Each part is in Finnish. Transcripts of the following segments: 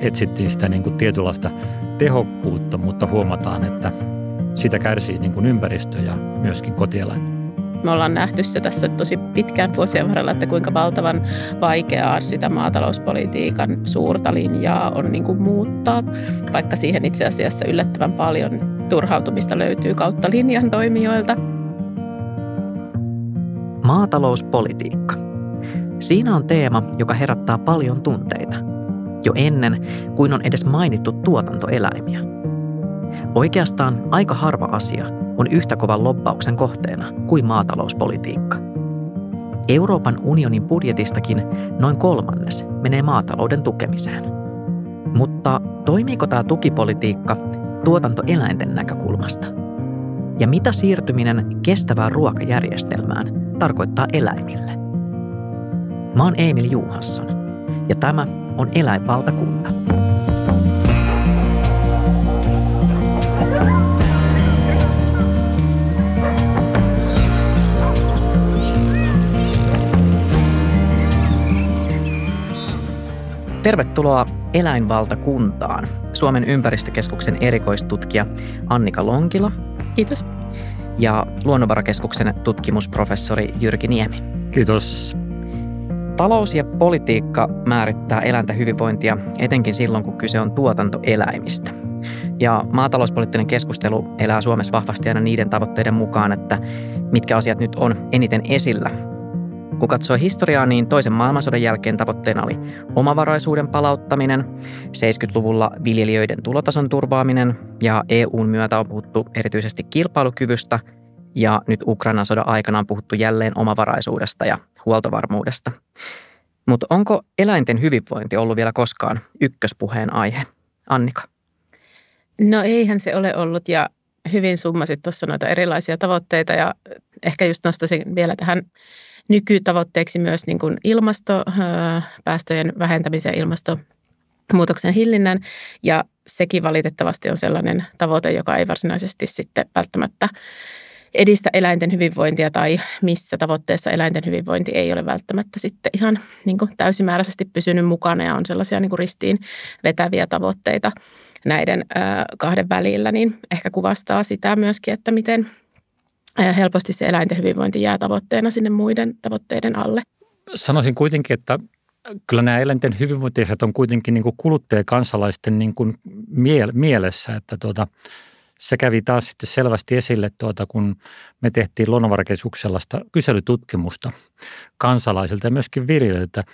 etsittiin sitä niin kuin tietynlaista tehokkuutta, mutta huomataan, että sitä kärsii niin kuin ympäristö ja myöskin kotieläin. Me ollaan nähty se tässä tosi pitkään vuosien varrella, että kuinka valtavan vaikeaa sitä maatalouspolitiikan suurta linjaa on niin kuin muuttaa, vaikka siihen itse asiassa yllättävän paljon turhautumista löytyy kautta linjan toimijoilta. Maatalouspolitiikka. Siinä on teema, joka herättää paljon tunteita. Jo ennen kuin on edes mainittu tuotantoeläimiä. Oikeastaan aika harva asia on yhtä kovan lobbauksen kohteena kuin maatalouspolitiikka. Euroopan unionin budjetistakin noin kolmannes menee maatalouden tukemiseen. Mutta toimiiko tämä tukipolitiikka tuotantoeläinten näkökulmasta? Ja mitä siirtyminen kestävään ruokajärjestelmään tarkoittaa eläimille? Mä oon Emil Juhansson ja tämä on Eläinvaltakunta. Tervetuloa Eläinvaltakuntaan. Suomen ympäristökeskuksen erikoistutkija Annika Lonkila. Kiitos. Ja Luonnonvarakeskuksen tutkimusprofessori Jyrki Niemi. Kiitos. Talous ja politiikka määrittää eläinten hyvinvointia, etenkin silloin, kun kyse on tuotantoeläimistä. Ja maatalouspoliittinen keskustelu elää Suomessa vahvasti aina niiden tavoitteiden mukaan, että mitkä asiat nyt on eniten esillä kun katsoo historiaa, niin toisen maailmansodan jälkeen tavoitteena oli omavaraisuuden palauttaminen, 70-luvulla viljelijöiden tulotason turvaaminen ja EUn myötä on puhuttu erityisesti kilpailukyvystä ja nyt Ukrainan sodan aikana on puhuttu jälleen omavaraisuudesta ja huoltovarmuudesta. Mutta onko eläinten hyvinvointi ollut vielä koskaan ykköspuheen aihe? Annika. No eihän se ole ollut ja hyvin summasit tuossa noita erilaisia tavoitteita ja ehkä just nostaisin vielä tähän nykytavoitteeksi myös niin kuin ilmastopäästöjen vähentämisen ja ilmastonmuutoksen hillinnän. Ja sekin valitettavasti on sellainen tavoite, joka ei varsinaisesti sitten välttämättä edistä eläinten hyvinvointia tai missä tavoitteessa eläinten hyvinvointi ei ole välttämättä sitten ihan niin kuin täysimääräisesti pysynyt mukana ja on sellaisia niin kuin ristiin vetäviä tavoitteita näiden kahden välillä, niin ehkä kuvastaa sitä myöskin, että miten – helposti se eläinten hyvinvointi jää tavoitteena sinne muiden tavoitteiden alle. Sanoisin kuitenkin, että kyllä nämä eläinten hyvinvointiasiat on kuitenkin niin kuin kuluttajakansalaisten niin kuin mielessä, että tuota, se kävi taas sitten selvästi esille, tuota, kun me tehtiin luonnonvarakeskuksella kyselytutkimusta kansalaisilta ja myöskin viljelijöiltä,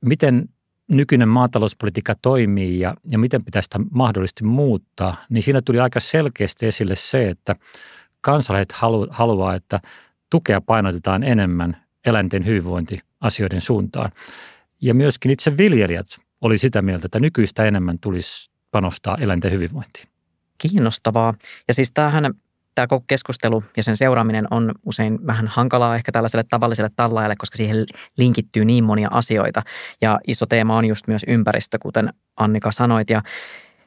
miten nykyinen maatalouspolitiikka toimii ja, ja miten pitäisi sitä mahdollisesti muuttaa, niin siinä tuli aika selkeästi esille se, että – kansalaiset halu, haluaa, että tukea painotetaan enemmän eläinten hyvinvointiasioiden suuntaan. Ja myöskin itse viljelijät oli sitä mieltä, että nykyistä enemmän tulisi panostaa eläinten hyvinvointiin. Kiinnostavaa. Ja siis tämähän tämä koko keskustelu ja sen seuraaminen on usein vähän hankalaa ehkä tällaiselle tavalliselle tallaajalle, koska siihen linkittyy niin monia asioita. Ja iso teema on just myös ympäristö, kuten Annika sanoit. Ja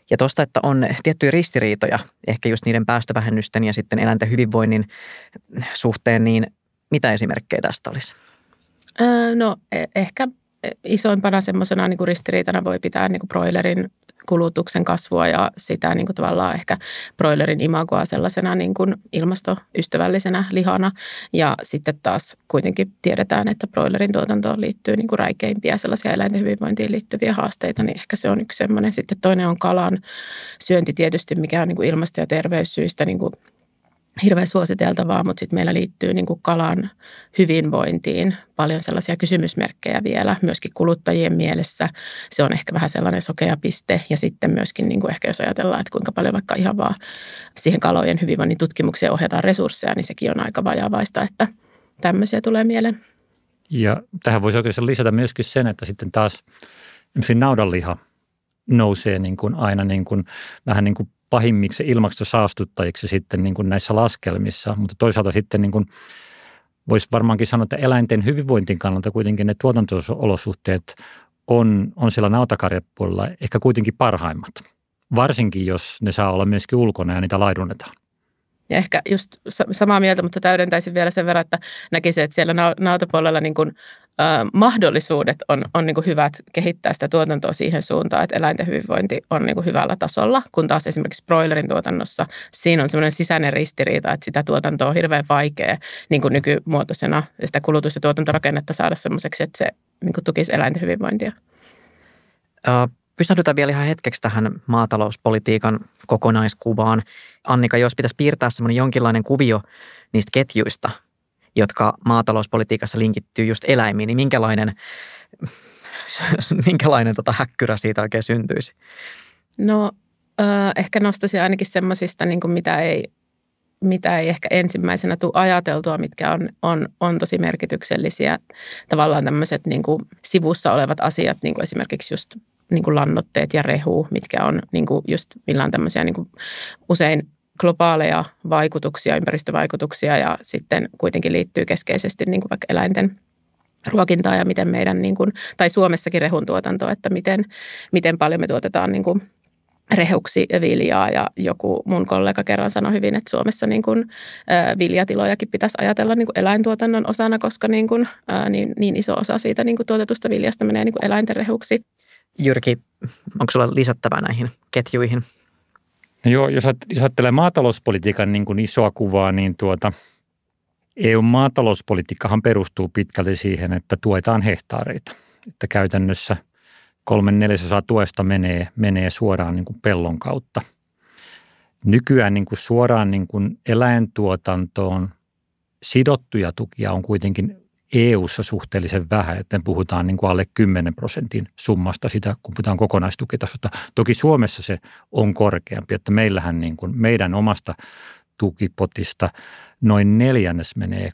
ja tuosta, että on tiettyjä ristiriitoja ehkä just niiden päästövähennysten ja sitten eläinten hyvinvoinnin suhteen, niin mitä esimerkkejä tästä olisi? Öö, no e- ehkä isoimpana semmoisena niin ristiriitana voi pitää niin kuin broilerin kulutuksen kasvua ja sitä niin kuin tavallaan ehkä broilerin imagoa sellaisena niin kuin ilmastoystävällisenä lihana. Ja sitten taas kuitenkin tiedetään, että broilerin tuotantoon liittyy niin kuin räikeimpiä sellaisia eläinten hyvinvointiin liittyviä haasteita, niin ehkä se on yksi semmoinen. Sitten toinen on kalan syönti tietysti, mikä on niin kuin ilmasto- ja terveyssyistä niin kuin hirveän suositeltavaa, mutta sitten meillä liittyy niin kuin kalan hyvinvointiin paljon sellaisia kysymysmerkkejä vielä myöskin kuluttajien mielessä. Se on ehkä vähän sellainen sokea piste ja sitten myöskin niin kuin ehkä jos ajatellaan, että kuinka paljon vaikka ihan vaan siihen kalojen hyvinvoinnin tutkimukseen ohjataan resursseja, niin sekin on aika vajaavaista, että tämmöisiä tulee mieleen. Ja tähän voisi oikeastaan lisätä myöskin sen, että sitten taas naudanliha nousee niin kuin aina niin kuin, vähän niin kuin pahimmiksi ilmastosaastuttajiksi sitten niin kuin näissä laskelmissa, mutta toisaalta sitten niin kuin voisi varmaankin sanoa, että eläinten hyvinvointin kannalta kuitenkin ne tuotanto-olosuhteet on, on siellä nautakarjapuolella ehkä kuitenkin parhaimmat. Varsinkin, jos ne saa olla myöskin ulkona ja niitä laidunnetaan. Ja ehkä just samaa mieltä, mutta täydentäisin vielä sen verran, että näkisin, että siellä nautapuolella niin kuin, äh, mahdollisuudet on, on niin kuin hyvät kehittää sitä tuotantoa siihen suuntaan, että eläinten hyvinvointi on niin kuin hyvällä tasolla, kun taas esimerkiksi broilerin tuotannossa siinä on semmoinen sisäinen ristiriita, että sitä tuotantoa on hirveän vaikea niin kuin nykymuotoisena sitä kulutus- ja tuotantorakennetta saada semmoiseksi, että se niin kuin tukisi eläinten hyvinvointia. Uh Pysähdytään vielä ihan hetkeksi tähän maatalouspolitiikan kokonaiskuvaan. Annika, jos pitäisi piirtää semmoinen jonkinlainen kuvio niistä ketjuista, jotka maatalouspolitiikassa linkittyy just eläimiin, niin minkälainen, minkälainen tota häkkyrä siitä oikein syntyisi? No ehkä nostaisin ainakin semmoisista, niin mitä ei mitä ei ehkä ensimmäisenä tule ajateltua, mitkä on, on, on tosi merkityksellisiä. Tavallaan tämmöiset niin sivussa olevat asiat, niin kuin esimerkiksi just niin kuin lannoitteet ja rehu, mitkä on niin kuin just, millä on tämmöisiä niin kuin usein globaaleja vaikutuksia, ympäristövaikutuksia ja sitten kuitenkin liittyy keskeisesti niin kuin vaikka eläinten ruokintaa ja miten meidän, niin kuin, tai Suomessakin rehun tuotanto, että miten, miten paljon me tuotetaan niin kuin rehuksi viljaa ja joku mun kollega kerran sanoi hyvin, että Suomessa niin kuin, ä, viljatilojakin pitäisi ajatella niin kuin eläintuotannon osana, koska niin, kuin, niin, niin iso osa siitä niin kuin tuotetusta viljasta menee niin kuin eläinten rehuksi. Jyrki, onko sulla lisättävää näihin ketjuihin? No joo, jos, jos ajattelee maatalouspolitiikan niin kuin isoa kuvaa, niin tuota, EU-maatalouspolitiikkahan perustuu pitkälti siihen, että tuetaan hehtaareita. Että käytännössä kolmen neljäsosa tuesta menee, menee suoraan niin kuin pellon kautta. Nykyään niin kuin suoraan niin kuin eläintuotantoon sidottuja tukia on kuitenkin EU-ssa suhteellisen vähän, että puhutaan niin kuin alle 10 prosentin summasta sitä, kun puhutaan kokonaistukitasosta. Toki Suomessa se on korkeampi, että meillähän niin kuin meidän omasta tukipotista noin neljännes menee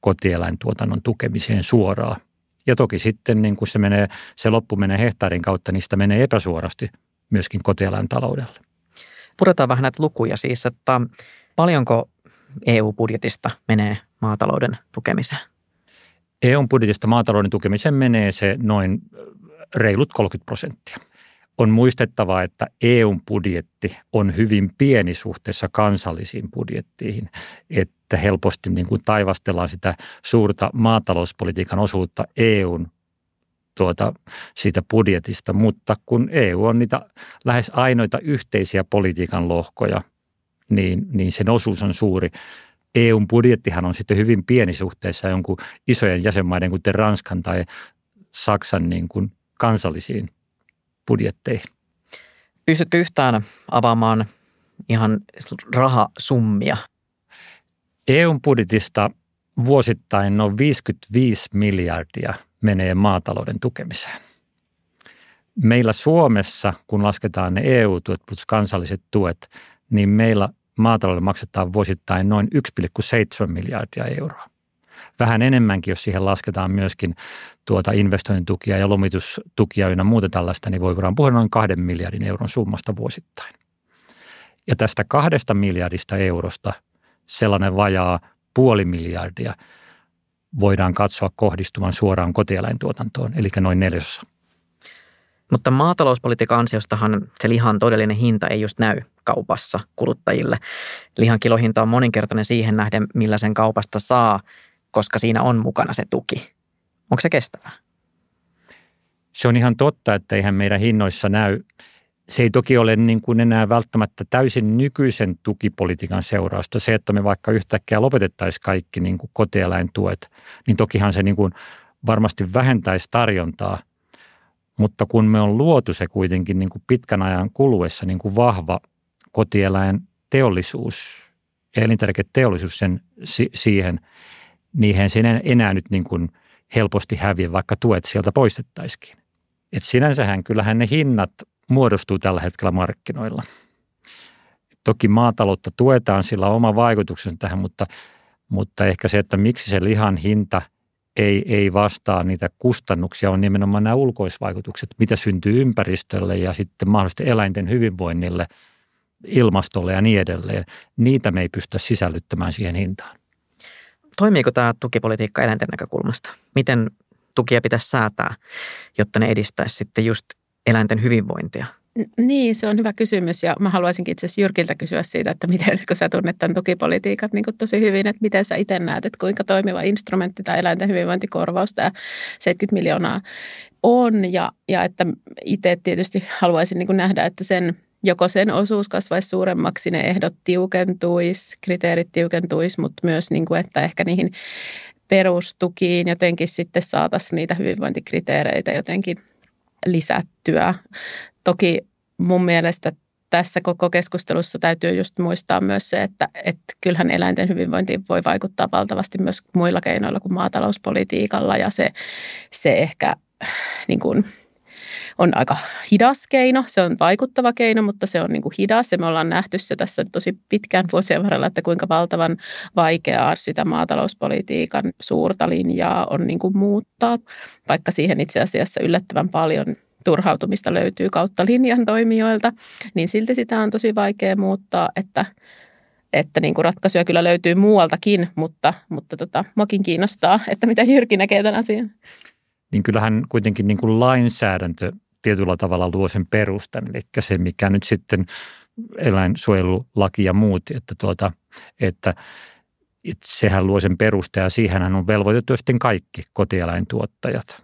kotieläintuotannon tukemiseen suoraan. Ja toki sitten niin kun se, menee, se loppu menee hehtaarin kautta, sitä menee epäsuorasti myöskin kotieläintaloudelle. Puretaan vähän näitä lukuja siis, että paljonko EU-budjetista menee maatalouden tukemiseen? EUn budjetista maatalouden tukemiseen menee se noin reilut 30 prosenttia. On muistettava, että EUn budjetti on hyvin pieni suhteessa kansallisiin budjettiin, että helposti niin kuin taivastellaan sitä suurta maatalouspolitiikan osuutta EUn tuota, siitä budjetista, mutta kun EU on niitä lähes ainoita yhteisiä politiikan lohkoja, niin, niin sen osuus on suuri. EUn budjettihan on sitten hyvin pieni suhteessa jonkun isojen jäsenmaiden, kuten Ranskan tai Saksan niin kuin kansallisiin budjetteihin. Pystytkö yhtään avaamaan ihan rahasummia? EUn budjetista vuosittain noin 55 miljardia menee maatalouden tukemiseen. Meillä Suomessa, kun lasketaan ne EU-tuet plus kansalliset tuet, niin meillä maataloudelle maksetaan vuosittain noin 1,7 miljardia euroa. Vähän enemmänkin, jos siihen lasketaan myöskin tuota investointitukia ja lomitustukia ynnä muuta tällaista, niin voi voidaan puhua noin kahden miljardin euron summasta vuosittain. Ja tästä kahdesta miljardista eurosta sellainen vajaa puoli miljardia voidaan katsoa kohdistuvan suoraan kotieläintuotantoon, eli noin neljäsosa. Mutta maatalouspolitiikan ansiostahan se lihan todellinen hinta ei just näy kaupassa kuluttajille. Lihan kilohinta on moninkertainen siihen nähden, millä sen kaupasta saa, koska siinä on mukana se tuki. Onko se kestävää? Se on ihan totta, että eihän meidän hinnoissa näy. Se ei toki ole niin kuin enää välttämättä täysin nykyisen tukipolitiikan seurausta. Se, että me vaikka yhtäkkiä lopetettaisiin kaikki niin kuin kotieläintuet, niin tokihan se niin kuin varmasti vähentäisi tarjontaa – mutta kun me on luotu se kuitenkin niin kuin pitkän ajan kuluessa niin kuin vahva kotieläin teollisuus elintarviketeollisuus sen si- siihen, niihin se enää, enää nyt niin kuin helposti häviä, vaikka tuet sieltä poistettaisikin. Et sinänsähän kyllähän ne hinnat muodostuu tällä hetkellä markkinoilla. Toki maataloutta tuetaan, sillä on oma vaikutuksensa tähän, mutta, mutta ehkä se, että miksi se lihan hinta – ei, ei vastaa niitä kustannuksia, on nimenomaan nämä ulkoisvaikutukset, mitä syntyy ympäristölle ja sitten mahdollisesti eläinten hyvinvoinnille, ilmastolle ja niin edelleen. Niitä me ei pystytä sisällyttämään siihen hintaan. Toimiiko tämä tukipolitiikka eläinten näkökulmasta? Miten tukia pitäisi säätää, jotta ne edistäisi sitten just eläinten hyvinvointia? Niin, se on hyvä kysymys ja mä haluaisinkin itse asiassa Jyrkiltä kysyä siitä, että miten, kun sä tunnet tämän tukipolitiikan niin tosi hyvin, että miten sä itse näet, että kuinka toimiva instrumentti tämä eläinten hyvinvointikorvaus, tämä 70 miljoonaa on ja, ja että itse tietysti haluaisin niin nähdä, että sen joko sen osuus kasvaisi suuremmaksi, ne ehdot tiukentuisi, kriteerit tiukentuisi, mutta myös niin kuin, että ehkä niihin perustukiin jotenkin sitten saataisiin niitä hyvinvointikriteereitä jotenkin lisättyä. Toki mun mielestä tässä koko keskustelussa täytyy just muistaa myös se, että, että kyllähän eläinten hyvinvointiin voi vaikuttaa valtavasti myös muilla keinoilla kuin maatalouspolitiikalla ja se, se ehkä niin kuin, on aika hidas keino. Se on vaikuttava keino, mutta se on niin kuin hidas ja me ollaan nähty se tässä tosi pitkään vuosien varrella, että kuinka valtavan vaikeaa sitä maatalouspolitiikan suurta linjaa on niin kuin muuttaa, vaikka siihen itse asiassa yllättävän paljon turhautumista löytyy kautta linjan toimijoilta, niin silti sitä on tosi vaikea muuttaa, että että niin kuin ratkaisuja kyllä löytyy muualtakin, mutta, mutta tota, mokin kiinnostaa, että mitä Jyrki näkee tämän asian niin kyllähän kuitenkin niin kuin lainsäädäntö tietyllä tavalla luo sen perustan, eli se mikä nyt sitten eläinsuojelulaki ja muut, että, tuota, että, että sehän luo sen perusta ja siihenhän on velvoitettu sitten kaikki kotieläintuottajat.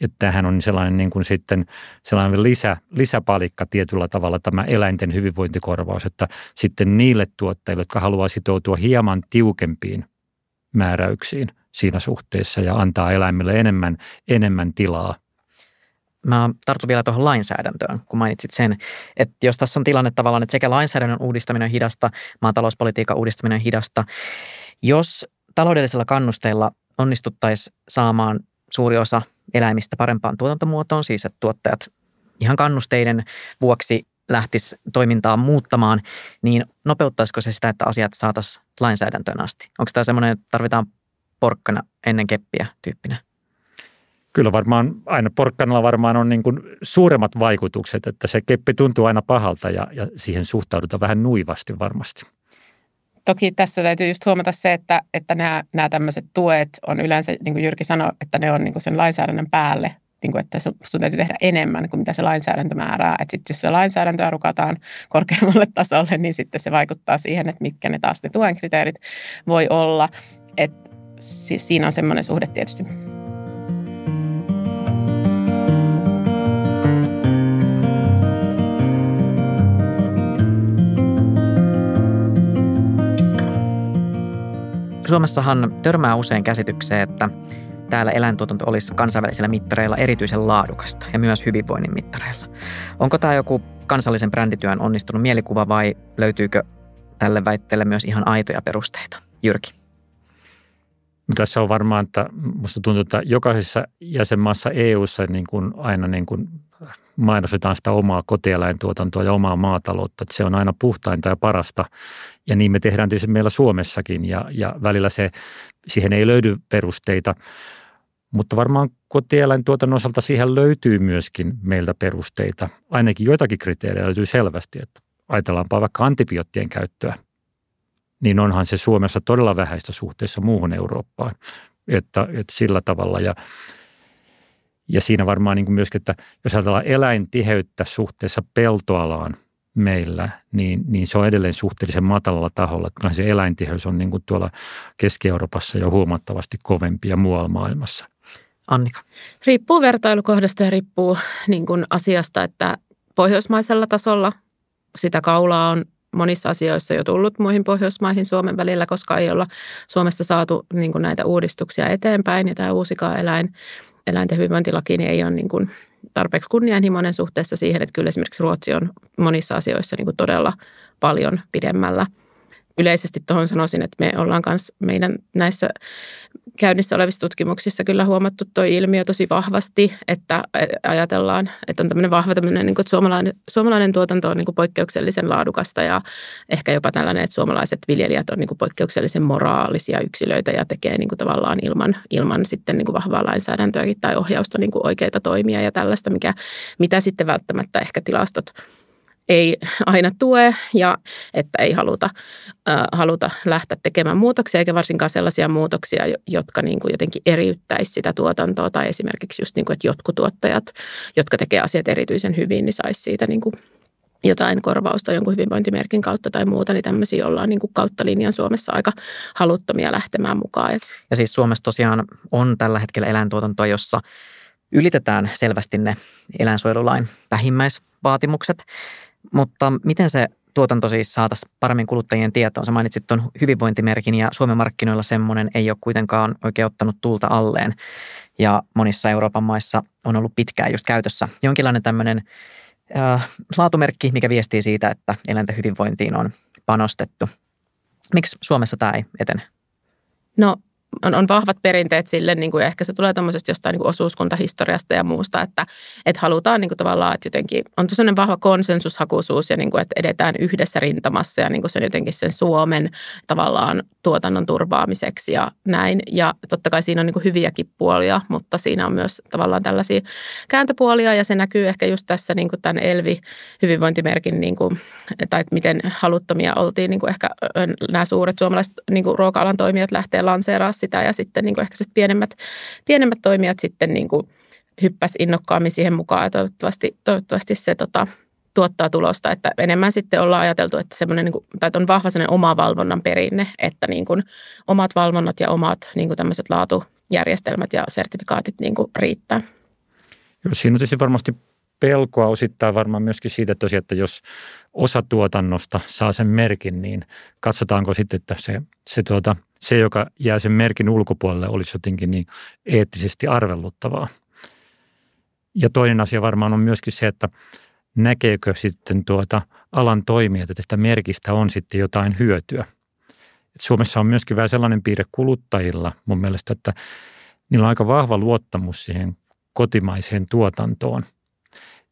Että tämähän on sellainen niin kuin sitten sellainen lisä, lisäpalikka tietyllä tavalla tämä eläinten hyvinvointikorvaus, että sitten niille tuottajille, jotka haluaa sitoutua hieman tiukempiin määräyksiin – siinä suhteessa ja antaa eläimille enemmän, enemmän tilaa. Mä tartun vielä tuohon lainsäädäntöön, kun mainitsit sen, että jos tässä on tilanne tavallaan, että sekä lainsäädännön uudistaminen on hidasta, maatalouspolitiikan uudistaminen on hidasta, jos taloudellisella kannusteilla onnistuttaisiin saamaan suuri osa eläimistä parempaan tuotantomuotoon, siis että tuottajat ihan kannusteiden vuoksi lähtisi toimintaa muuttamaan, niin nopeuttaisiko se sitä, että asiat saataisiin lainsäädäntöön asti? Onko tämä semmoinen, että tarvitaan porkkana ennen keppiä tyyppinen? Kyllä varmaan, aina porkkanalla varmaan on niin kuin suuremmat vaikutukset, että se keppi tuntuu aina pahalta ja, ja siihen suhtaudutaan vähän nuivasti varmasti. Toki tässä täytyy just huomata se, että, että nämä, nämä tämmöiset tuet on yleensä, niin kuin Jyrki sanoi, että ne on niin kuin sen lainsäädännön päälle niin kuin, että sun täytyy tehdä enemmän kuin mitä se lainsäädäntö määrää. Että sitten jos sitä lainsäädäntöä rukataan korkeammalle tasolle, niin sitten se vaikuttaa siihen, että mitkä ne taas ne tuen kriteerit voi olla. Että siinä on semmoinen suhde tietysti. Suomessahan törmää usein käsitykseen, että täällä eläintuotanto olisi kansainvälisillä mittareilla erityisen laadukasta ja myös hyvinvoinnin mittareilla. Onko tämä joku kansallisen brändityön onnistunut mielikuva vai löytyykö tälle väitteelle myös ihan aitoja perusteita? Jyrki. No tässä on varmaan, että musta tuntuu, että jokaisessa jäsenmaassa EU-ssa niin kuin aina niin kuin mainostetaan sitä omaa kotieläintuotantoa ja omaa maataloutta, että se on aina puhtainta ja parasta. Ja niin me tehdään tietysti meillä Suomessakin ja, ja välillä se, siihen ei löydy perusteita. Mutta varmaan kotieläintuotannon osalta siihen löytyy myöskin meiltä perusteita. Ainakin joitakin kriteerejä löytyy selvästi, että ajatellaanpa vaikka antibioottien käyttöä – niin onhan se Suomessa todella vähäistä suhteessa muuhun Eurooppaan. Että, että sillä tavalla ja, ja siinä varmaan niin kuin myöskin, että jos ajatellaan eläintiheyttä suhteessa peltoalaan meillä, niin, niin se on edelleen suhteellisen matalalla taholla. Kyllä se eläintiheys on niin kuin tuolla Keski-Euroopassa jo huomattavasti kovempi ja muualla maailmassa. Annika. Riippuu vertailukohdasta ja riippuu niin kuin asiasta, että pohjoismaisella tasolla sitä kaulaa on monissa asioissa jo tullut muihin Pohjoismaihin Suomen välillä, koska ei olla Suomessa saatu niin kuin näitä uudistuksia eteenpäin. Ja tämä uusikaan eläin, eläinten hyvinvointilaki niin ei ole niin kuin tarpeeksi kunnianhimoinen suhteessa siihen, että kyllä esimerkiksi Ruotsi on monissa asioissa niin kuin todella paljon pidemmällä – yleisesti tuohon sanoisin, että me ollaan myös meidän näissä käynnissä olevissa tutkimuksissa kyllä huomattu tuo ilmiö tosi vahvasti, että ajatellaan, että on tämmöinen vahva tämmöinen, niin kuin, että suomalainen, suomalainen tuotanto on niin kuin poikkeuksellisen laadukasta ja ehkä jopa tällainen, että suomalaiset viljelijät on niin kuin poikkeuksellisen moraalisia yksilöitä ja tekee niin kuin tavallaan ilman, ilman sitten niin kuin vahvaa lainsäädäntöäkin tai ohjausta niin kuin oikeita toimia ja tällaista, mikä, mitä sitten välttämättä ehkä tilastot ei aina tue ja että ei haluta, äh, haluta lähteä tekemään muutoksia eikä varsinkaan sellaisia muutoksia, jotka niin kuin jotenkin eriyttäisi sitä tuotantoa tai esimerkiksi just niin kuin, että jotkut tuottajat, jotka tekee asiat erityisen hyvin, niin saisi siitä niin kuin jotain korvausta jonkun hyvinvointimerkin kautta tai muuta, niin tämmöisiä ollaan niin kuin kautta linjan Suomessa aika haluttomia lähtemään mukaan. Ja siis Suomessa tosiaan on tällä hetkellä eläintuotantoa, jossa ylitetään selvästi ne eläinsuojelulain vähimmäisvaatimukset, mutta miten se tuotanto siis saataisiin paremmin kuluttajien tietoon? Sä mainitsit tuon hyvinvointimerkin ja Suomen markkinoilla semmoinen ei ole kuitenkaan oikein ottanut tulta alleen. Ja monissa Euroopan maissa on ollut pitkään just käytössä jonkinlainen tämmöinen äh, laatumerkki, mikä viestii siitä, että eläinten hyvinvointiin on panostettu. Miksi Suomessa tämä ei etene? No on, on vahvat perinteet sille, niin kuin ehkä se tulee tuommoisesta jostain niin kuin osuuskuntahistoriasta ja muusta, että, että halutaan niin kuin tavallaan, että jotenkin on sellainen vahva konsensushakuisuus ja niin kuin, että edetään yhdessä rintamassa ja niin kuin sen jotenkin sen Suomen tavallaan tuotannon turvaamiseksi ja näin. Ja totta kai siinä on niin kuin hyviäkin puolia, mutta siinä on myös tavallaan tällaisia kääntöpuolia ja se näkyy ehkä just tässä niin kuin tämän Elvi hyvinvointimerkin, niin kuin, tai että miten haluttomia oltiin niin kuin ehkä nämä suuret suomalaiset niin kuin ruoka-alan toimijat lähtee lanseeraamaan sitä ja sitten niin kuin ehkä sitten pienemmät, pienemmät toimijat sitten niin kuin hyppäsi innokkaammin siihen mukaan ja toivottavasti, toivottavasti se tota, tuottaa tulosta, että enemmän sitten ollaan ajateltu, että semmoinen, niin kuin, tai on vahva sellainen oma valvonnan perinne, että niin kuin omat valvonnat ja omat niin kuin tämmöiset laatujärjestelmät ja sertifikaatit niin kuin riittää. Joo, siinä on tietysti varmasti pelkoa osittain varmaan myöskin siitä tosiaan, että jos osa tuotannosta saa sen merkin, niin katsotaanko sitten, että se, se, tuota, se joka jää sen merkin ulkopuolelle, olisi jotenkin niin eettisesti arvelluttavaa. Ja toinen asia varmaan on myöskin se, että näkeekö sitten tuota alan toimijat, että tästä merkistä on sitten jotain hyötyä. Et Suomessa on myöskin vähän sellainen piirre kuluttajilla mun mielestä, että niillä on aika vahva luottamus siihen kotimaiseen tuotantoon –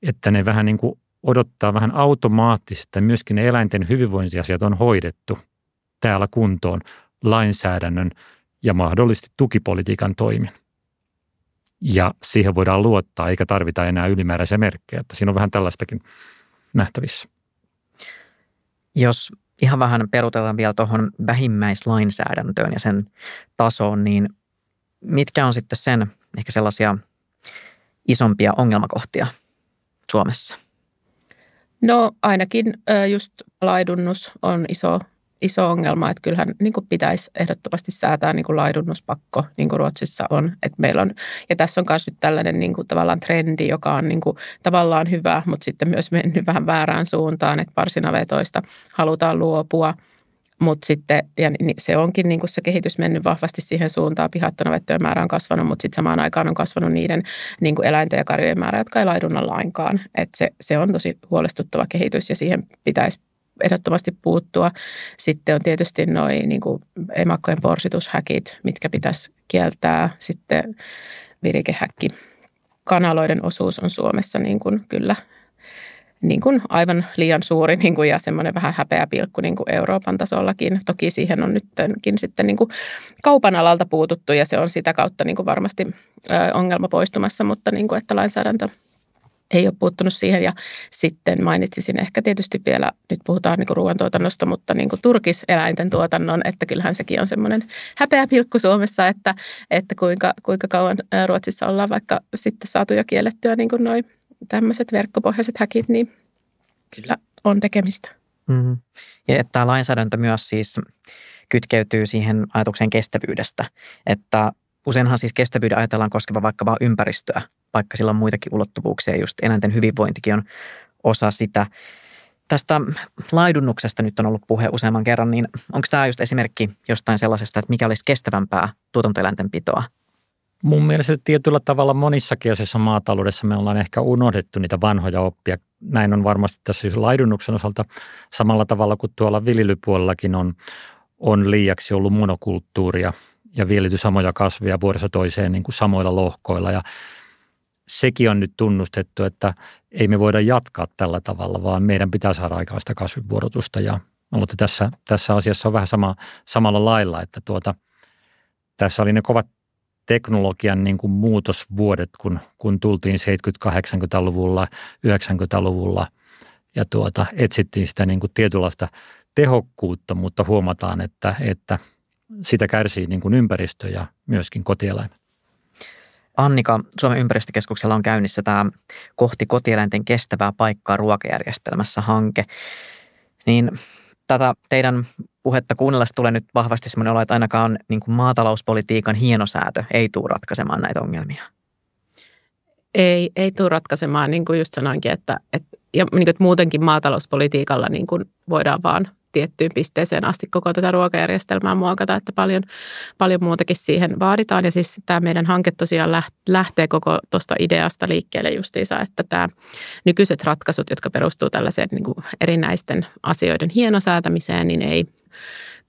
että ne vähän niin kuin odottaa vähän automaattisesti, että myöskin ne eläinten hyvinvointiasiat on hoidettu täällä kuntoon lainsäädännön ja mahdollisesti tukipolitiikan toimin. Ja siihen voidaan luottaa, eikä tarvita enää ylimääräisiä merkkejä. Että siinä on vähän tällaistakin nähtävissä. Jos ihan vähän perutellaan vielä tuohon vähimmäislainsäädäntöön ja sen tasoon, niin mitkä on sitten sen ehkä sellaisia isompia ongelmakohtia Suomessa? No ainakin just laidunnus on iso, iso ongelma, että kyllähän niin kuin pitäisi ehdottomasti säätää niin kuin laidunnuspakko, niin kuin Ruotsissa on. Että meillä on, ja tässä on myös nyt tällainen niin kuin tavallaan trendi, joka on niin kuin tavallaan hyvä, mutta sitten myös mennyt vähän väärään suuntaan, että parsinavetoista halutaan luopua – mutta sitten, ja se onkin niin se kehitys mennyt vahvasti siihen suuntaan, pihattonavettojen määrä on kasvanut, mutta sitten samaan aikaan on kasvanut niiden niin eläinten ja karjojen määrä, jotka ei laidunna lainkaan. Et se, se on tosi huolestuttava kehitys ja siihen pitäisi ehdottomasti puuttua. Sitten on tietysti noin niin emakkojen porsitushäkit, mitkä pitäisi kieltää. Sitten virikehäkki kanaloiden osuus on Suomessa niin kuin kyllä niin kuin aivan liian suuri niin kuin, ja semmoinen vähän häpeä pilkku niin kuin Euroopan tasollakin. Toki siihen on nytkin sitten niin kuin kaupan alalta puututtu ja se on sitä kautta niin kuin varmasti ongelma poistumassa, mutta niin kuin, että lainsäädäntö ei ole puuttunut siihen. Ja sitten mainitsisin ehkä tietysti vielä, nyt puhutaan niin ruoantuotannosta, mutta niin kuin turkiseläinten tuotannon, että kyllähän sekin on semmoinen häpeä pilkku Suomessa, että, että kuinka, kuinka kauan Ruotsissa ollaan vaikka sitten saatu jo kiellettyä niin kuin noin tämmöiset verkkopohjaiset häkit, niin kyllä on tekemistä. Mm-hmm. Ja että tämä lainsäädäntö myös siis kytkeytyy siihen ajatukseen kestävyydestä, että useinhan siis kestävyyden ajatellaan koskevan vaikka vain ympäristöä, vaikka sillä on muitakin ulottuvuuksia, just eläinten hyvinvointikin on osa sitä. Tästä laidunnuksesta nyt on ollut puhe useamman kerran, niin onko tämä just esimerkki jostain sellaisesta, että mikä olisi kestävämpää tuotantoeläinten pitoa Mun mielestä tietyllä tavalla monissakin asiassa maataloudessa me ollaan ehkä unohdettu niitä vanhoja oppia. Näin on varmasti tässä siis laidunnuksen osalta samalla tavalla kuin tuolla viljelypuolellakin on, on liiaksi ollut monokulttuuria ja viljely samoja kasveja vuodessa toiseen niin kuin samoilla lohkoilla. Ja sekin on nyt tunnustettu, että ei me voida jatkaa tällä tavalla, vaan meidän pitää saada aikaan sitä kasvivuorotusta. Ja tässä, tässä asiassa on vähän sama, samalla lailla, että tuota, tässä oli ne kovat teknologian niin kuin muutosvuodet, kun, kun tultiin 70-80-luvulla, 90-luvulla ja tuota, etsittiin sitä niin kuin tietynlaista tehokkuutta, mutta huomataan, että, että sitä kärsii niin kuin ympäristö ja myöskin kotieläimet. Annika, Suomen ympäristökeskuksella on käynnissä tämä kohti kotieläinten kestävää paikkaa ruokajärjestelmässä hanke. Niin tätä teidän puhetta kuunnellessa tulee nyt vahvasti sellainen olo, että ainakaan niin kuin maatalouspolitiikan hienosäätö ei tule ratkaisemaan näitä ongelmia. Ei, ei tule ratkaisemaan, niin kuin just sanoinkin, että, että, ja niin kuin, että muutenkin maatalouspolitiikalla niin kuin voidaan vaan tiettyyn pisteeseen asti koko tätä ruokajärjestelmää muokata, että paljon, paljon muutakin siihen vaaditaan. Ja siis tämä meidän hanke tosiaan lähtee koko tuosta ideasta liikkeelle justiinsa, että tämä nykyiset ratkaisut, jotka perustuu tällaiseen niin kuin erinäisten asioiden hienosäätämiseen, niin ei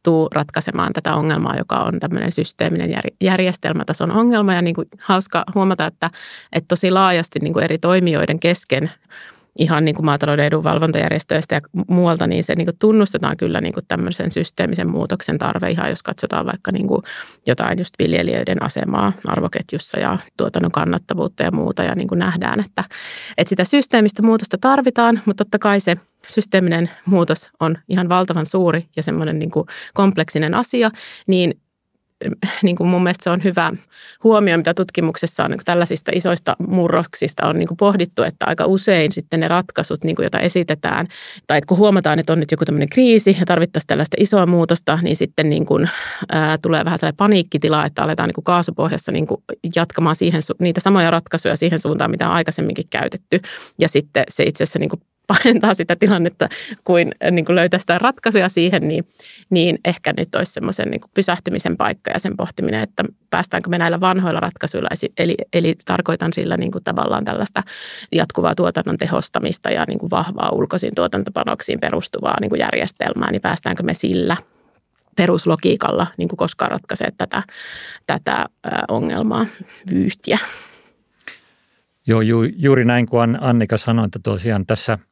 tuu ratkaisemaan tätä ongelmaa, joka on tämmöinen systeeminen järjestelmätason ongelma. Ja niin kuin hauska huomata, että, että tosi laajasti niin kuin eri toimijoiden kesken – ihan niin kuin maatalouden edunvalvontajärjestöistä ja muualta, niin se niin kuin tunnustetaan kyllä niin kuin tämmöisen systeemisen muutoksen tarve ihan, jos katsotaan vaikka niin kuin jotain just viljelijöiden asemaa arvoketjussa ja tuotannon kannattavuutta ja muuta ja niin kuin nähdään, että, että sitä systeemistä muutosta tarvitaan, mutta totta kai se systeeminen muutos on ihan valtavan suuri ja semmoinen niin kuin kompleksinen asia, niin niin kuin mun mielestä se on hyvä huomio, mitä tutkimuksessa on niin tällaisista isoista murroksista on niin kuin pohdittu, että aika usein sitten ne ratkaisut, niin kuin joita esitetään, tai että kun huomataan, että on nyt joku tämmöinen kriisi ja tarvittaisiin tällaista isoa muutosta, niin sitten niin kuin, ää, tulee vähän sellainen paniikkitila, että aletaan niin kuin kaasupohjassa niin kuin jatkamaan siihen, niitä samoja ratkaisuja siihen suuntaan, mitä on aikaisemminkin käytetty. Ja sitten se itse asiassa niin kuin pahentaa sitä tilannetta kuin, äh, niin kuin löytää sitä ratkaisuja siihen, niin, niin ehkä nyt olisi semmoisen niin pysähtymisen paikka ja sen pohtiminen, että päästäänkö me näillä vanhoilla ratkaisuilla, eli, eli tarkoitan sillä niin kuin tavallaan tällaista jatkuvaa tuotannon tehostamista ja niin kuin vahvaa ulkoisiin tuotantopanoksiin perustuvaa niin kuin järjestelmää, niin päästäänkö me sillä peruslogiikalla niin kuin koskaan ratkaisee tätä, tätä ongelmaa vyyhtiä. Joo, ju, juuri näin kuin Annika sanoi, että tosiaan tässä –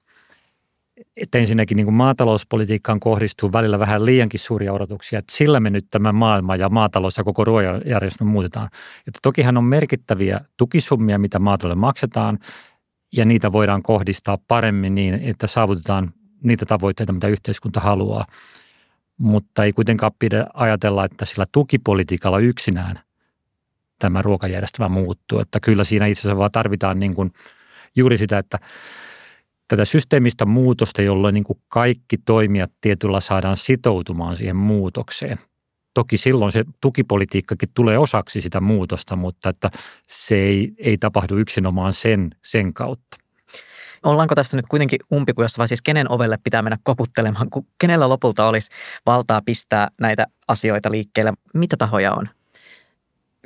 että ensinnäkin niin maatalouspolitiikkaan kohdistuu välillä vähän liiankin suuria odotuksia, että sillä me nyt tämä maailma ja maatalous ja koko ruoajärjestelmä muutetaan. Että tokihan on merkittäviä tukisummia, mitä maataloudelle maksetaan, ja niitä voidaan kohdistaa paremmin niin, että saavutetaan niitä tavoitteita, mitä yhteiskunta haluaa. Mutta ei kuitenkaan pidä ajatella, että sillä tukipolitiikalla yksinään tämä ruokajärjestelmä muuttuu. Että kyllä siinä itse asiassa vaan tarvitaan niin kuin juuri sitä, että tätä systeemistä muutosta, jolloin niin kuin kaikki toimijat tietyllä saadaan sitoutumaan siihen muutokseen. Toki silloin se tukipolitiikkakin tulee osaksi sitä muutosta, mutta että se ei, ei tapahdu yksinomaan sen, sen kautta. Ollaanko tässä nyt kuitenkin umpikujassa vai siis kenen ovelle pitää mennä koputtelemaan, kun kenellä lopulta olisi valtaa pistää näitä asioita liikkeelle? Mitä tahoja on?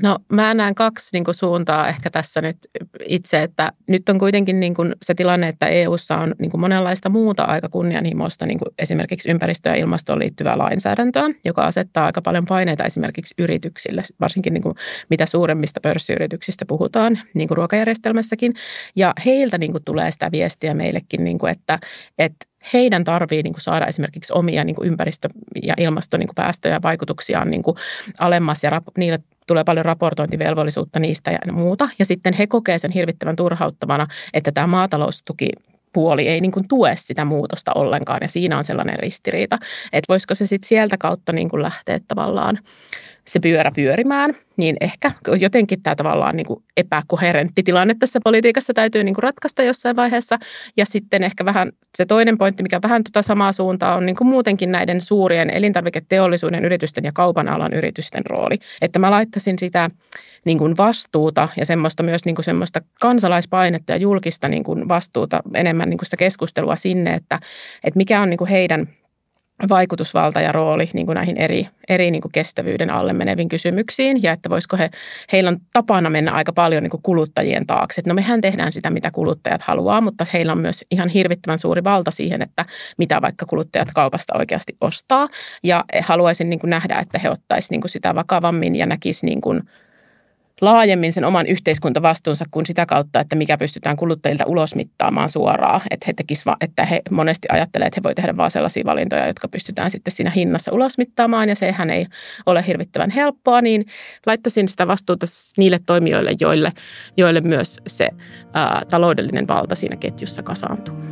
No mä näen kaksi niin kuin, suuntaa ehkä tässä nyt itse, että nyt on kuitenkin niin kuin, se tilanne, että EU:ssa on niin kuin, monenlaista muuta aika kunnianhimoista, niin kuin esimerkiksi ympäristö- ja ilmastoon liittyvää lainsäädäntöä, joka asettaa aika paljon paineita esimerkiksi yrityksille, varsinkin niin kuin, mitä suuremmista pörssiyrityksistä puhutaan, niin kuin ruokajärjestelmässäkin. Ja heiltä niin kuin, tulee sitä viestiä meillekin, niin kuin, että, että heidän tarvii niin kuin saada esimerkiksi omia niin kuin ympäristö- ja ilmastopäästöjä ja vaikutuksiaan niin kuin alemmas ja rap- niille tulee paljon raportointivelvollisuutta niistä ja muuta. Ja sitten he kokee sen hirvittävän turhauttavana, että tämä maataloustuki puoli ei niin kuin tue sitä muutosta ollenkaan ja siinä on sellainen ristiriita, että voisiko se sitten sieltä kautta niin kuin lähteä tavallaan se pyörä pyörimään, niin ehkä jotenkin tämä tavallaan niin epäkoherentti tilanne tässä politiikassa täytyy niin kuin ratkaista jossain vaiheessa. Ja sitten ehkä vähän se toinen pointti, mikä vähän tuota samaa suuntaa on niin kuin muutenkin näiden suurien elintarviketeollisuuden yritysten ja kaupan alan yritysten rooli. Että mä laittaisin sitä niin kuin vastuuta ja semmoista myös niin kuin semmoista kansalaispainetta ja julkista niin kuin vastuuta enemmän niin kuin sitä keskustelua sinne, että, että mikä on niin kuin heidän – vaikutusvalta ja rooli niin kuin näihin eri, eri niin kuin kestävyyden alle meneviin kysymyksiin ja että voisiko he, heillä on tapana mennä aika paljon niin kuin kuluttajien taakse. no mehän tehdään sitä, mitä kuluttajat haluaa, mutta heillä on myös ihan hirvittävän suuri valta siihen, että mitä vaikka kuluttajat kaupasta oikeasti ostaa ja haluaisin niin kuin nähdä, että he ottaisivat niin kuin sitä vakavammin ja näkisivät niin kuin laajemmin sen oman yhteiskuntavastuunsa kuin sitä kautta, että mikä pystytään kuluttajilta ulosmittaamaan suoraan. Että he, tekis, että he monesti ajattelee, että he voi tehdä vain sellaisia valintoja, jotka pystytään sitten siinä hinnassa ulosmittaamaan ja sehän ei ole hirvittävän helppoa, niin laittaisin sitä vastuuta niille toimijoille, joille, joille myös se ää, taloudellinen valta siinä ketjussa kasaantuu.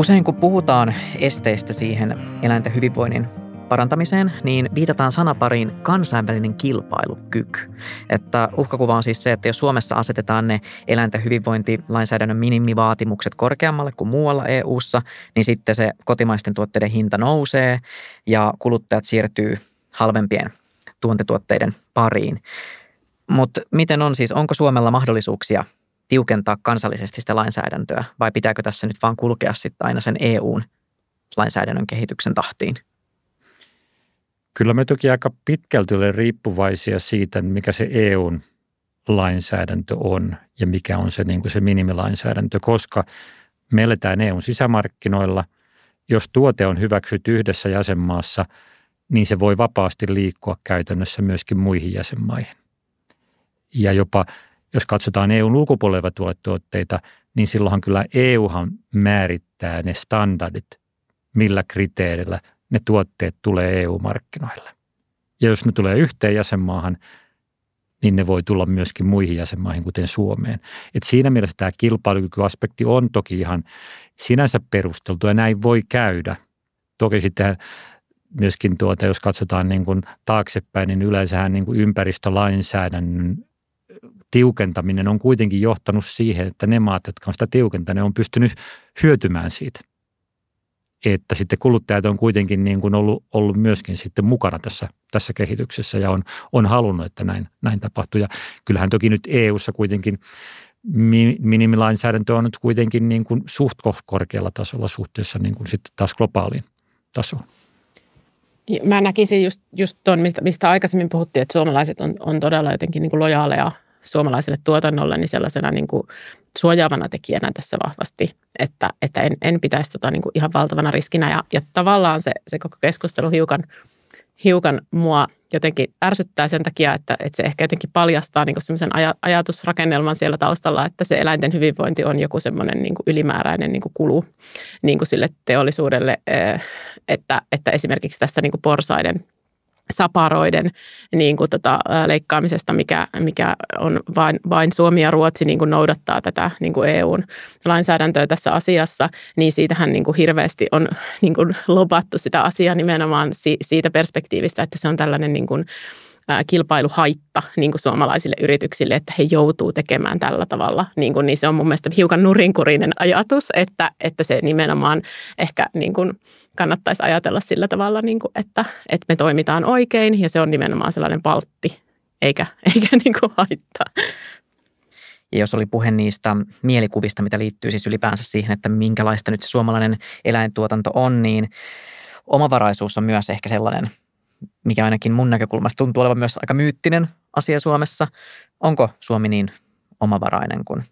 Usein kun puhutaan esteistä siihen eläinten hyvinvoinnin parantamiseen, niin viitataan sanapariin kansainvälinen kilpailukyky. Että uhkakuva on siis se, että jos Suomessa asetetaan ne eläinten hyvinvointilainsäädännön minimivaatimukset korkeammalle kuin muualla EU:ssa, niin sitten se kotimaisten tuotteiden hinta nousee ja kuluttajat siirtyy halvempien tuontituotteiden pariin. Mutta miten on siis, onko Suomella mahdollisuuksia tiukentaa kansallisesti sitä lainsäädäntöä vai pitääkö tässä nyt vaan kulkea sitten aina sen EUn lainsäädännön kehityksen tahtiin? Kyllä me toki aika pitkälti olemme riippuvaisia siitä, mikä se EUn lainsäädäntö on ja mikä on se, niin kuin se minimilainsäädäntö, koska me eletään EUn sisämarkkinoilla. Jos tuote on hyväksytty yhdessä jäsenmaassa, niin se voi vapaasti liikkua käytännössä myöskin muihin jäsenmaihin. Ja jopa jos katsotaan EUn ulkopuolella tuotteita, niin silloinhan kyllä EUhan määrittää ne standardit, millä kriteerillä ne tuotteet tulee EU-markkinoille. Ja jos ne tulee yhteen jäsenmaahan, niin ne voi tulla myöskin muihin jäsenmaihin, kuten Suomeen. Et siinä mielessä tämä kilpailukykyaspekti on toki ihan sinänsä perusteltu ja näin voi käydä. Toki sitten myöskin tuota, jos katsotaan niin kuin taaksepäin, niin yleensähän niin kuin ympäristölainsäädännön tiukentaminen on kuitenkin johtanut siihen, että ne maat, jotka on sitä tiukentaneet, on pystynyt hyötymään siitä. Että sitten kuluttajat on kuitenkin niin kuin ollut, ollut myöskin sitten mukana tässä, tässä kehityksessä ja on, on halunnut, että näin, näin tapahtuu. Ja kyllähän toki nyt EU-ssa kuitenkin minimilainsäädäntö on nyt kuitenkin niin kuin suht korkealla tasolla suhteessa niin kuin sitten taas globaaliin tasoon. Mä näkisin just, just tuon, mistä, mistä aikaisemmin puhuttiin, että suomalaiset on, on todella jotenkin niin kuin lojaaleja suomalaiselle tuotannolle niin sellaisena niin kuin suojaavana tekijänä tässä vahvasti, että, että en, en pitäisi tota niin kuin ihan valtavana riskinä. Ja, ja tavallaan se, se koko keskustelu hiukan, hiukan mua jotenkin ärsyttää sen takia, että, että se ehkä jotenkin paljastaa niin semmoisen aj- ajatusrakennelman siellä taustalla, että se eläinten hyvinvointi on joku semmoinen niin ylimääräinen niin kuin kulu niin kuin sille teollisuudelle, eh, että, että esimerkiksi tästä niin kuin porsaiden saparoiden niin kuin tota, leikkaamisesta, mikä, mikä on vain, vain Suomi ja Ruotsi niin kuin noudattaa tätä niin kuin EUn lainsäädäntöä tässä asiassa, niin siitähän niin kuin hirveästi on niin kuin lopattu sitä asiaa nimenomaan siitä perspektiivistä, että se on tällainen niin kuin, kilpailuhaitta niin kuin suomalaisille yrityksille, että he joutuu tekemään tällä tavalla. Niin, kuin, niin se on mun mielestä hiukan nurinkurinen ajatus, että, että se nimenomaan ehkä niin kuin kannattaisi ajatella sillä tavalla, niin kuin, että, että me toimitaan oikein ja se on nimenomaan sellainen paltti eikä, eikä niin kuin haittaa. Ja jos oli puhe niistä mielikuvista, mitä liittyy siis ylipäänsä siihen, että minkälaista nyt se suomalainen eläintuotanto on, niin omavaraisuus on myös ehkä sellainen mikä ainakin mun näkökulmasta tuntuu olevan myös aika myyttinen asia Suomessa. Onko Suomi niin omavarainen kuin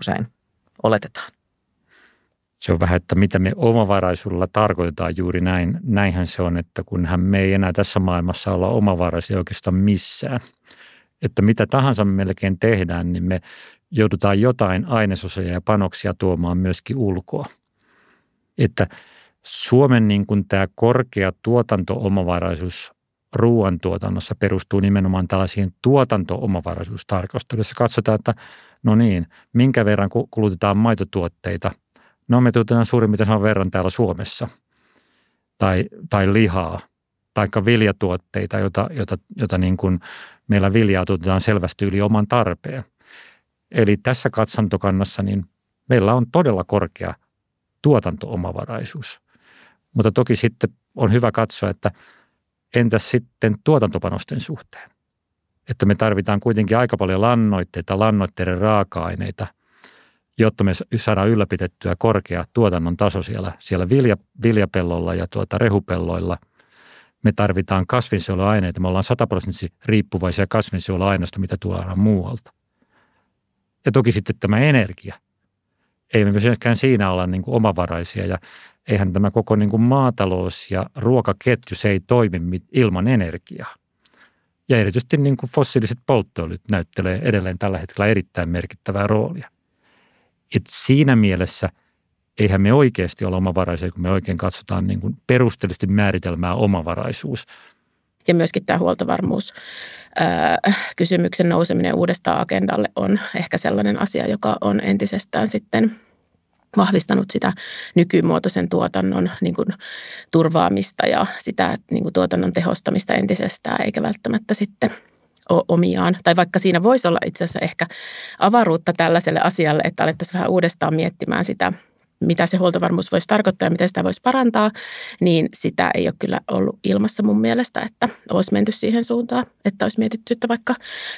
usein oletetaan? Se on vähän, että mitä me omavaraisuudella tarkoitetaan juuri näin. Näinhän se on, että kunhan me ei enää tässä maailmassa olla omavaraisia oikeastaan missään. Että mitä tahansa me melkein tehdään, niin me joudutaan jotain ainesosia ja panoksia tuomaan myöskin ulkoa. Että – Suomen niin kuin tämä korkea tuotanto-omavaraisuus ruoantuotannossa perustuu nimenomaan tällaisiin tuotanto-omavaraisuustarkasteluissa. Katsotaan, että no niin, minkä verran kulutetaan maitotuotteita. No me tuotetaan suurin saman verran täällä Suomessa. Tai, tai lihaa, tai viljatuotteita, jota, jota, jota niin kuin meillä viljaa tuotetaan selvästi yli oman tarpeen. Eli tässä katsantokannassa niin meillä on todella korkea tuotanto-omavaraisuus. Mutta toki sitten on hyvä katsoa, että entäs sitten tuotantopanosten suhteen? Että me tarvitaan kuitenkin aika paljon lannoitteita, lannoitteiden raaka-aineita, jotta me saadaan ylläpitettyä korkea tuotannon taso siellä, siellä vilja, viljapellolla ja tuota rehupelloilla. Me tarvitaan kasvinsuojeluaineita. Me ollaan sataprosenttisesti riippuvaisia kasvinsuojeluaineista, mitä tuodaan muualta. Ja toki sitten tämä energia. Ei me myöskään siinä olla niin kuin omavaraisia ja eihän tämä koko niin kuin maatalous ja ruokaketju, se ei toimi ilman energiaa. Ja erityisesti niin kuin fossiiliset polttoöljyt näyttelee edelleen tällä hetkellä erittäin merkittävää roolia. Et siinä mielessä eihän me oikeasti ole omavaraisia, kun me oikein katsotaan niin kuin perusteellisesti määritelmää omavaraisuus. Ja myöskin tämä huoltovarmuus kysymyksen nouseminen uudestaan agendalle on ehkä sellainen asia, joka on entisestään sitten vahvistanut sitä nykymuotoisen tuotannon niin kuin, turvaamista ja sitä niin kuin, tuotannon tehostamista entisestään, eikä välttämättä sitten omiaan. Tai vaikka siinä voisi olla itse asiassa ehkä avaruutta tällaiselle asialle, että alettaisiin vähän uudestaan miettimään sitä – mitä se huoltovarmuus voisi tarkoittaa ja miten sitä voisi parantaa, niin sitä ei ole kyllä ollut ilmassa mun mielestä, että olisi menty siihen suuntaan, että olisi mietitty, että vaikka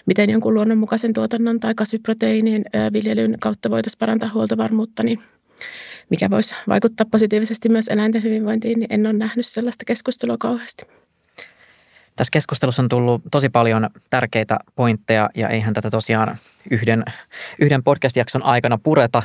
miten jonkun luonnonmukaisen tuotannon tai kasviproteiinien viljelyn kautta voitaisiin parantaa huoltovarmuutta, niin mikä voisi vaikuttaa positiivisesti myös eläinten hyvinvointiin, niin en ole nähnyt sellaista keskustelua kauheasti. Tässä keskustelussa on tullut tosi paljon tärkeitä pointteja ja eihän tätä tosiaan yhden, yhden podcast-jakson aikana pureta.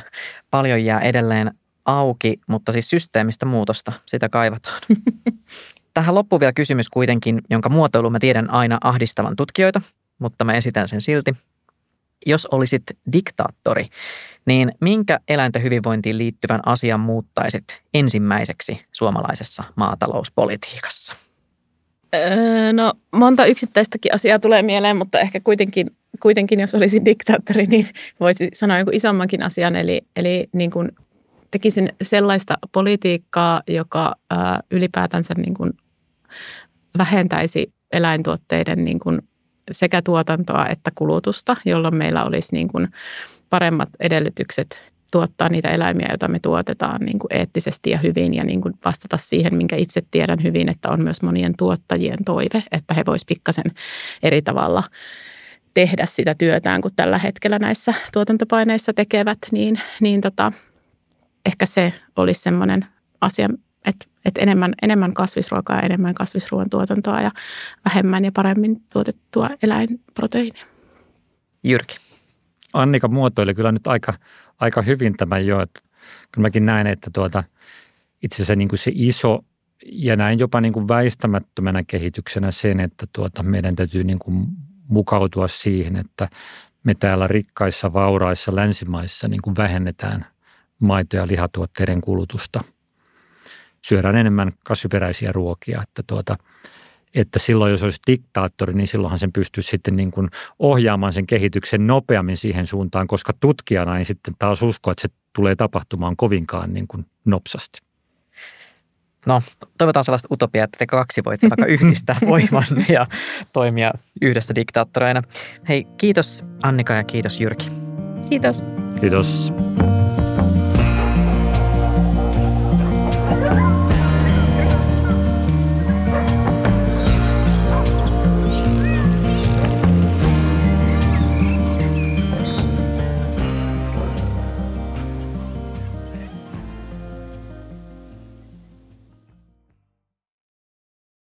Paljon jää edelleen auki, mutta siis systeemistä muutosta, sitä kaivataan. Tähän loppuu vielä kysymys kuitenkin, jonka muotoilu mä tiedän aina ahdistavan tutkijoita, mutta mä esitän sen silti. Jos olisit diktaattori, niin minkä eläinten hyvinvointiin liittyvän asian muuttaisit ensimmäiseksi suomalaisessa maatalouspolitiikassa? Öö, no monta yksittäistäkin asiaa tulee mieleen, mutta ehkä kuitenkin, kuitenkin jos olisin diktaattori, niin voisi sanoa jonkun isommankin asian. Eli, eli niin kuin tekisin sellaista politiikkaa, joka ää, ylipäätänsä niin kuin vähentäisi eläintuotteiden niin kuin sekä tuotantoa että kulutusta, jolloin meillä olisi niin kuin paremmat edellytykset tuottaa niitä eläimiä, joita me tuotetaan niin kuin eettisesti ja hyvin ja niin kuin vastata siihen, minkä itse tiedän hyvin, että on myös monien tuottajien toive, että he voisivat pikkasen eri tavalla tehdä sitä työtään kuin tällä hetkellä näissä tuotantopaineissa tekevät, niin, niin tota, ehkä se olisi semmoinen asia, että, että enemmän, enemmän kasvisruokaa ja enemmän kasvisruoan tuotantoa ja vähemmän ja paremmin tuotettua eläinproteiinia. Jyrki. Annika muotoili kyllä nyt aika, aika hyvin tämän jo, että kyllä mäkin näen, että tuota, itse asiassa niin kuin se iso ja näin jopa niin kuin väistämättömänä kehityksenä sen, että tuota, meidän täytyy niin kuin mukautua siihen, että me täällä rikkaissa, vauraissa länsimaissa niin kuin vähennetään maito- ja lihatuotteiden kulutusta. Syödään enemmän kasviperäisiä ruokia, että, tuota, että silloin jos olisi diktaattori, niin silloinhan sen pystyisi sitten niin kuin ohjaamaan sen kehityksen nopeammin siihen suuntaan, koska tutkijana ei sitten taas usko, että se tulee tapahtumaan kovinkaan niin kuin nopsasti. No, toivotaan sellaista utopiaa, että te kaksi voitte vaikka yhdistää voiman ja toimia yhdessä diktaattoreina. Hei, kiitos Annika ja kiitos Jyrki. Kiitos. Kiitos.